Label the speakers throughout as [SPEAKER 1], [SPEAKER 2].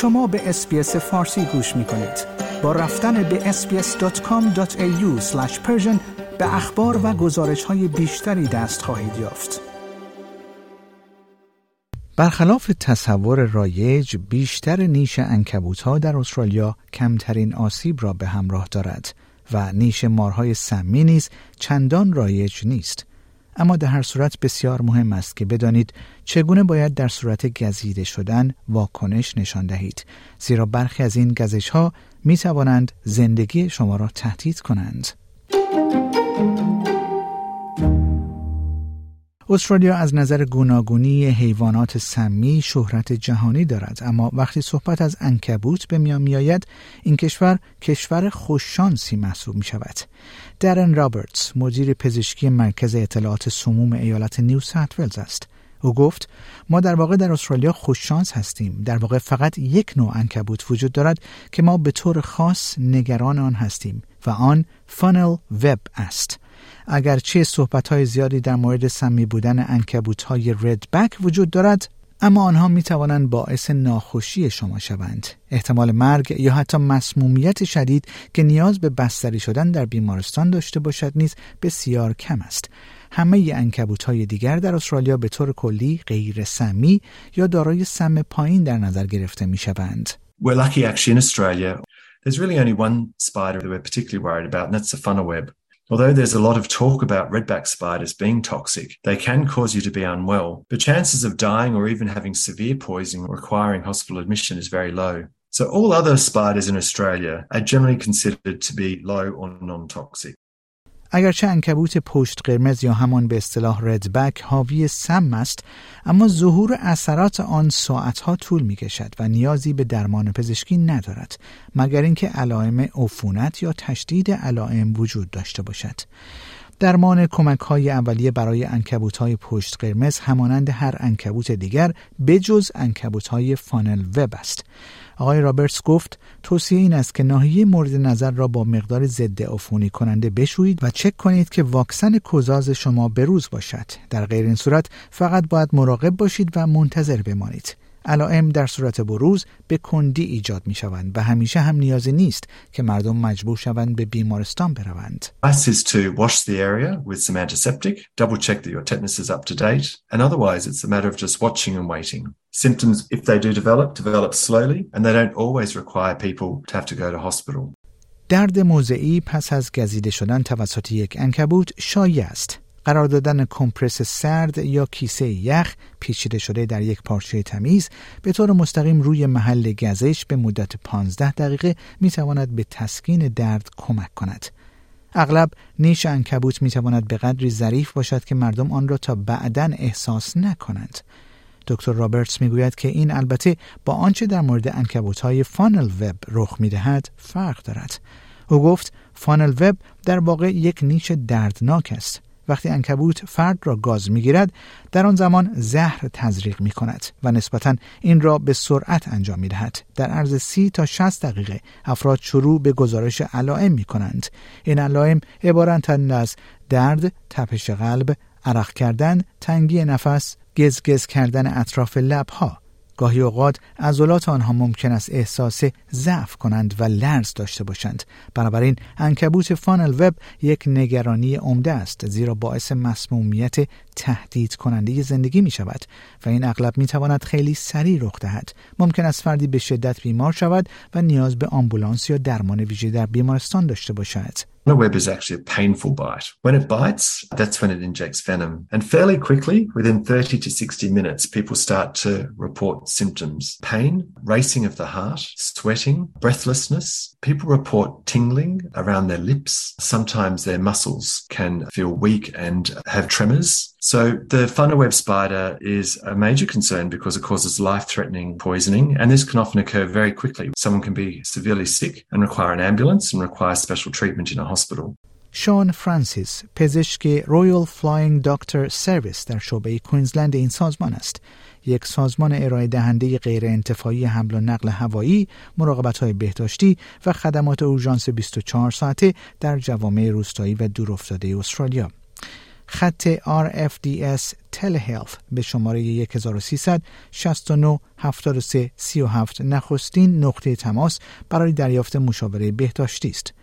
[SPEAKER 1] شما به SBS فارسی گوش می کنید. با رفتن به sbs.com.au به اخبار و گزارش های بیشتری دست خواهید یافت.
[SPEAKER 2] برخلاف تصور رایج بیشتر نیش عنکبوت ها در استرالیا کمترین آسیب را به همراه دارد و نیش مارهای سمی نیز چندان رایج نیست. اما در هر صورت بسیار مهم است که بدانید چگونه باید در صورت گزیده شدن واکنش نشان دهید زیرا برخی از این گزش ها می توانند زندگی شما را تهدید کنند. استرالیا از نظر گوناگونی حیوانات سمی شهرت جهانی دارد. اما وقتی صحبت از انکبوت به میان میآید این کشور کشور خوششانسی محسوب می شود درن رابرتس مدیر پزشکی مرکز اطلاعات سموم ایالت نیو ساوت ولز است. او گفت ما در واقع در استرالیا خوششانس هستیم. در واقع فقط یک نوع انکبوت وجود دارد که ما به طور خاص نگران آن هستیم و آن فانل وب است. اگرچه صحبت های زیادی در مورد سمی بودن انکبوت های ردبک وجود دارد اما آنها می توانند باعث ناخوشی شما شوند احتمال مرگ یا حتی مسمومیت شدید که نیاز به بستری شدن در بیمارستان داشته باشد نیز بسیار کم است همه انکبوت های دیگر در استرالیا به طور کلی غیر سمی یا دارای سم پایین در نظر گرفته می شوند.
[SPEAKER 3] We're lucky actually in Australia. There's really only one spider that we're particularly worried about, and that's the funnel web. Although there's a lot of talk about redback spiders being toxic, they can cause you to be unwell. The chances of dying or even having severe poisoning requiring hospital admission is very low. So all other spiders in Australia are generally considered to be low or non-toxic.
[SPEAKER 2] اگرچه انکبوت پشت قرمز یا همان به اصطلاح ردبک حاوی سم است اما ظهور اثرات آن ساعتها طول می کشد و نیازی به درمان پزشکی ندارد مگر اینکه علائم عفونت یا تشدید علائم وجود داشته باشد. درمان کمک های اولیه برای انکبوت های پشت قرمز همانند هر انکبوت دیگر بجز انکبوت های فانل وب است. آقای رابرتس گفت توصیه این است که ناحیه مورد نظر را با مقدار ضد عفونی کننده بشویید و چک کنید که واکسن کوزاز شما بروز باشد. در غیر این صورت فقط باید مراقب باشید و منتظر بمانید. علائم در صورت بروز به کندی ایجاد می شوند و همیشه هم نیازی نیست که مردم مجبور شوند به بیمارستان بروند.
[SPEAKER 3] Is to wash the area with some antiseptic, double check that your tetanus is up to date, and otherwise it's a matter of just watching and waiting. Symptoms, if they do develop, develop slowly, and they don't always require people to have to go to hospital.
[SPEAKER 2] درد موضعی پس از گزیده شدن توسط یک انکبوت شایع است. قرار دادن کمپرس سرد یا کیسه یخ پیچیده شده در یک پارچه تمیز به طور مستقیم روی محل گزش به مدت 15 دقیقه می تواند به تسکین درد کمک کند. اغلب نیش عنکبوت می تواند به قدری ظریف باشد که مردم آن را تا بعدا احساس نکنند. دکتر رابرتس می‌گوید که این البته با آنچه در مورد عنکبوت های funnel web رخ می دهد فرق دارد. او گفت funnel web در واقع یک نیش دردناک است وقتی عنکبوت فرد را گاز می‌گیرد در آن زمان زهر تزریق می کند و نسبتا این را به سرعت انجام می دهد. در عرض سی تا 60 دقیقه افراد شروع به گزارش علائم می کنند. این علائم عبارتند از درد، تپش قلب، عرق کردن، تنگی نفس، گزگز کردن اطراف لبها، گاهی اوقات عضلات آنها ممکن است احساس ضعف کنند و لرز داشته باشند. بنابراین انکبوت فانل وب یک نگرانی عمده است زیرا باعث مسمومیت تهدید کننده زندگی می شود و این اغلب می تواند خیلی سریع رخ دهد. ممکن است فردی به شدت بیمار شود و نیاز به آمبولانس یا درمان ویژه در بیمارستان داشته باشد.
[SPEAKER 3] A web is actually a painful bite. When it bites, that's when it injects venom. And fairly quickly, within 30 to 60 minutes, people start to report symptoms pain, racing of the heart, sweating, breathlessness. People report tingling around their lips. Sometimes their muscles can feel weak and have tremors. So the funnel web spider is a major concern because it causes life-threatening poisoning, and this can often occur very quickly. Someone can be severely sick and require an ambulance and require special treatment in a hospital.
[SPEAKER 2] شان فرانسیس پزشک رویال فلاینگ دکتر سرویس در شعبه کوینزلند این سازمان است یک سازمان ارائه دهنده غیر انتفاعی حمل و نقل هوایی، مراقبت های بهداشتی و خدمات اورژانس 24 ساعته در جوامع روستایی و دورافتاده استرالیا. خط RFDS telehealth به شماره 1300 69 73 37 نخستین نقطه تماس برای دریافت مشاوره بهداشتی است.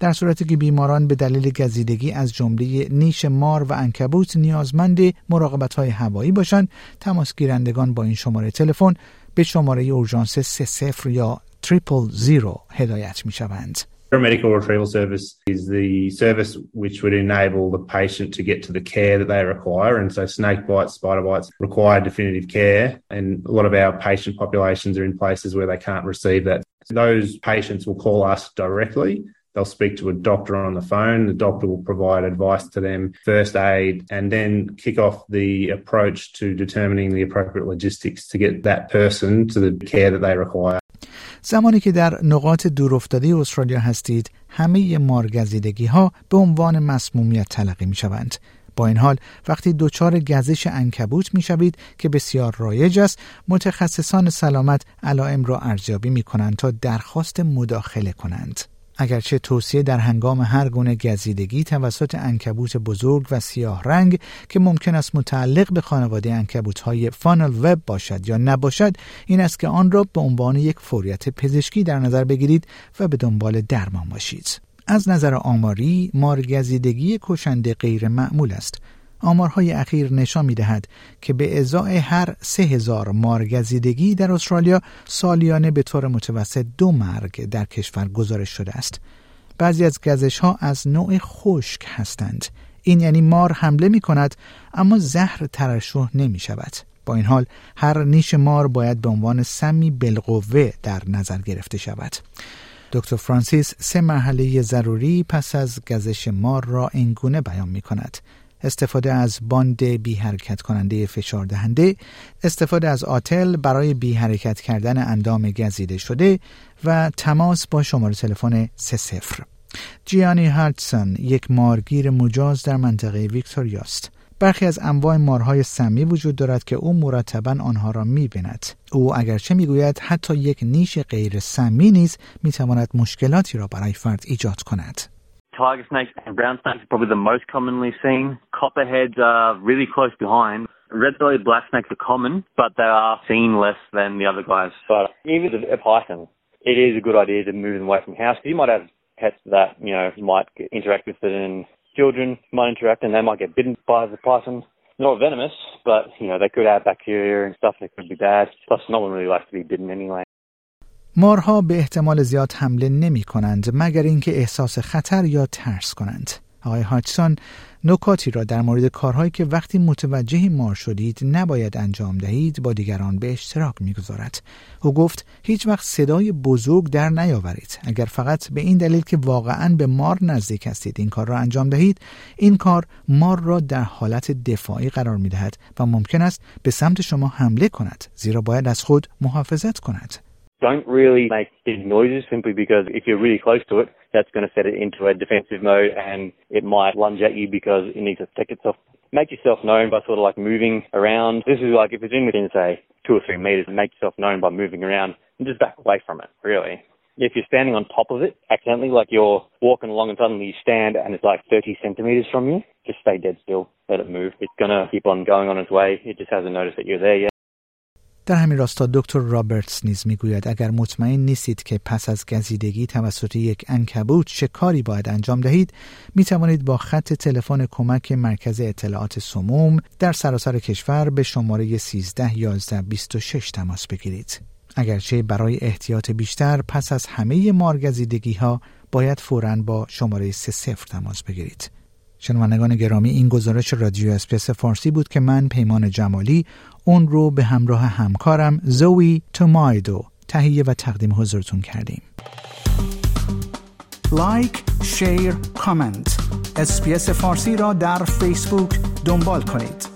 [SPEAKER 2] در صورتی که بیماران به دلیل گزیدگی از جمله نیش مار و انکبوت نیازمند مراقبت های هوایی باشند تماس گیرندگان با این شماره تلفن به شماره اورژانس 30 یا تریپل زیرو هدایت می شوند.
[SPEAKER 4] Paramedical retrieval service is the service which would enable the patient to get to the care that they require. And so snake bites, spider bites require definitive care. And a lot of our patient populations are in places where they can't receive that. Those patients will call us directly. They'll speak to a doctor on the phone. The doctor will provide advice to them, first aid, and then kick off the approach to determining the appropriate logistics to get that person to the care that they require.
[SPEAKER 2] زمانی که در نقاط دورافتاده استرالیا هستید همه مارگزیدگی ها به عنوان مسمومیت تلقی می شوند. با این حال وقتی دچار گزش انکبوت می شوید که بسیار رایج است متخصصان سلامت علائم را ارزیابی می کنند تا درخواست مداخله کنند اگرچه توصیه در هنگام هر گونه گزیدگی توسط انکبوت بزرگ و سیاه رنگ که ممکن است متعلق به خانواده انکبوت های فانل وب باشد یا نباشد این است که آن را به عنوان یک فوریت پزشکی در نظر بگیرید و به دنبال درمان باشید. از نظر آماری مارگزیدگی کشنده غیر معمول است آمارهای اخیر نشان می دهد که به ازای هر سه هزار مارگزیدگی در استرالیا سالیانه به طور متوسط دو مرگ در کشور گزارش شده است. بعضی از گزش ها از نوع خشک هستند. این یعنی مار حمله می کند اما زهر ترشح نمی شود. با این حال هر نیش مار باید به عنوان سمی بالقوه در نظر گرفته شود. دکتر فرانسیس سه مرحله ضروری پس از گزش مار را اینگونه بیان می کند. استفاده از باند بی حرکت کننده فشار دهنده، استفاده از آتل برای بی حرکت کردن اندام گزیده شده و تماس با شماره تلفن 30 جیانی هارتسون یک مارگیر مجاز در منطقه ویکتوریا است. برخی از انواع مارهای سمی وجود دارد که او مرتبا آنها را می‌بیند. او اگرچه می‌گوید حتی یک نیش غیر سمی نیز می‌تواند مشکلاتی را برای فرد ایجاد کند.
[SPEAKER 5] Tiger snakes and brown snakes are probably the most commonly seen. Copperheads are really close behind. Red-bellied black snakes are common, but they are seen less than the other guys. But even a python, it is a good idea to move them away from house. You might have pets that, you know, might interact with it and children might interact and they might get bitten by the python. Not venomous, but, you know, they could have bacteria and stuff that could be bad. Plus, no one really likes to be bitten anyway.
[SPEAKER 2] مارها به احتمال زیاد حمله نمی کنند مگر اینکه احساس خطر یا ترس کنند. آقای هاچسون نکاتی را در مورد کارهایی که وقتی متوجه مار شدید نباید انجام دهید با دیگران به اشتراک می‌گذارد. او گفت هیچ وقت صدای بزرگ در نیاورید. اگر فقط به این دلیل که واقعا به مار نزدیک هستید این کار را انجام دهید این کار مار را در حالت دفاعی قرار می دهد و ممکن است به سمت شما حمله کند زیرا باید از خود محافظت کند.
[SPEAKER 5] Don't really make big noises simply because if you're really close to it, that's going to set it into a defensive mode and it might lunge at you because it needs to protect itself. Make yourself known by sort of like moving around. This is like if it's in within, say, two or three meters, make yourself known by moving around and just back away from it, really. If you're standing on top of it accidentally, like you're walking along and suddenly you stand and it's like 30 centimeters from you, just stay dead still. Let it move. It's going to keep on going on its way. It just hasn't noticed that you're there yet.
[SPEAKER 2] در همین راستا دکتر رابرتس نیز می‌گوید اگر مطمئن نیستید که پس از گزیدگی توسط یک انکبوت چه کاری باید انجام دهید می توانید با خط تلفن کمک مرکز اطلاعات سموم در سراسر کشور به شماره 13 11 26 تماس بگیرید. اگرچه برای احتیاط بیشتر پس از همه مارگزیدگی ها باید فوراً با شماره 30 تماس بگیرید. شنوندگان گرامی این گزارش رادیو اس‌بی‌اس فارسی بود که من پیمان جمالی اون رو به همراه همکارم زوی تومایدو تهیه و تقدیم حضورتون کردیم.
[SPEAKER 1] like، share، comment اس‌بی‌اس فارسی را در فیسبوک دنبال کنید.